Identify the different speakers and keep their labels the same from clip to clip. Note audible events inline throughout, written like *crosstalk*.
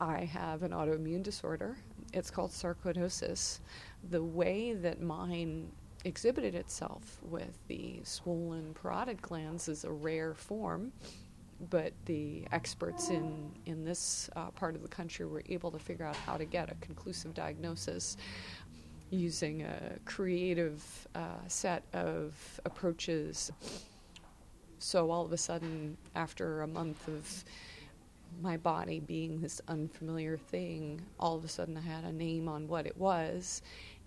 Speaker 1: I have an autoimmune disorder. It's called sarcoidosis. The way that mine exhibited itself with the swollen parotid glands is a rare form, but the experts in, in this uh, part of the country were able to figure out how to get a conclusive diagnosis using a creative uh, set of approaches. So all of a sudden, after a month of my body being this unfamiliar thing, all of a sudden I had a name on what it was,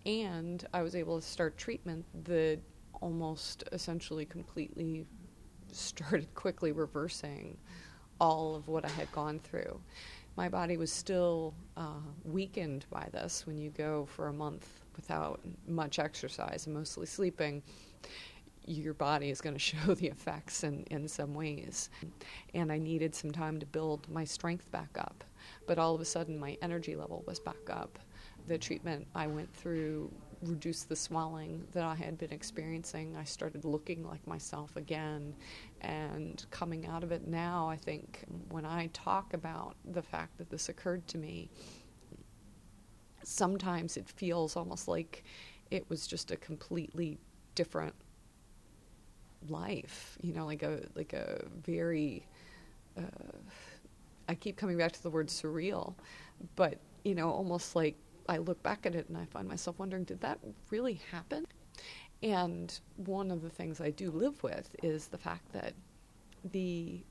Speaker 1: and I was able to start treatment that almost essentially completely started quickly reversing all of what I had gone through. My body was still uh, weakened by this when you go for a month without much exercise and mostly sleeping your body is going *laughs* to show the effects in, in some ways. And I needed some time to build my strength back up. But all of a sudden, my energy level was back up. The treatment I went through reduced the swelling that I had been experiencing. I started looking like myself again. And coming out of it now, I think when I talk about the fact that this occurred to me, sometimes it feels almost like it was just a completely different life you know like a like a very uh, i keep coming back to the word surreal but you know almost like i look back at it and i find myself wondering did that really happen and one of the things i do live with is the fact that the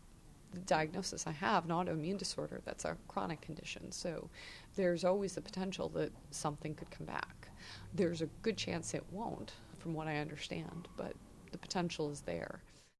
Speaker 1: diagnosis I have, an autoimmune disorder, that's a chronic condition. So there's always the potential that something could come back. There's a good chance it won't, from what I understand, but the potential is there.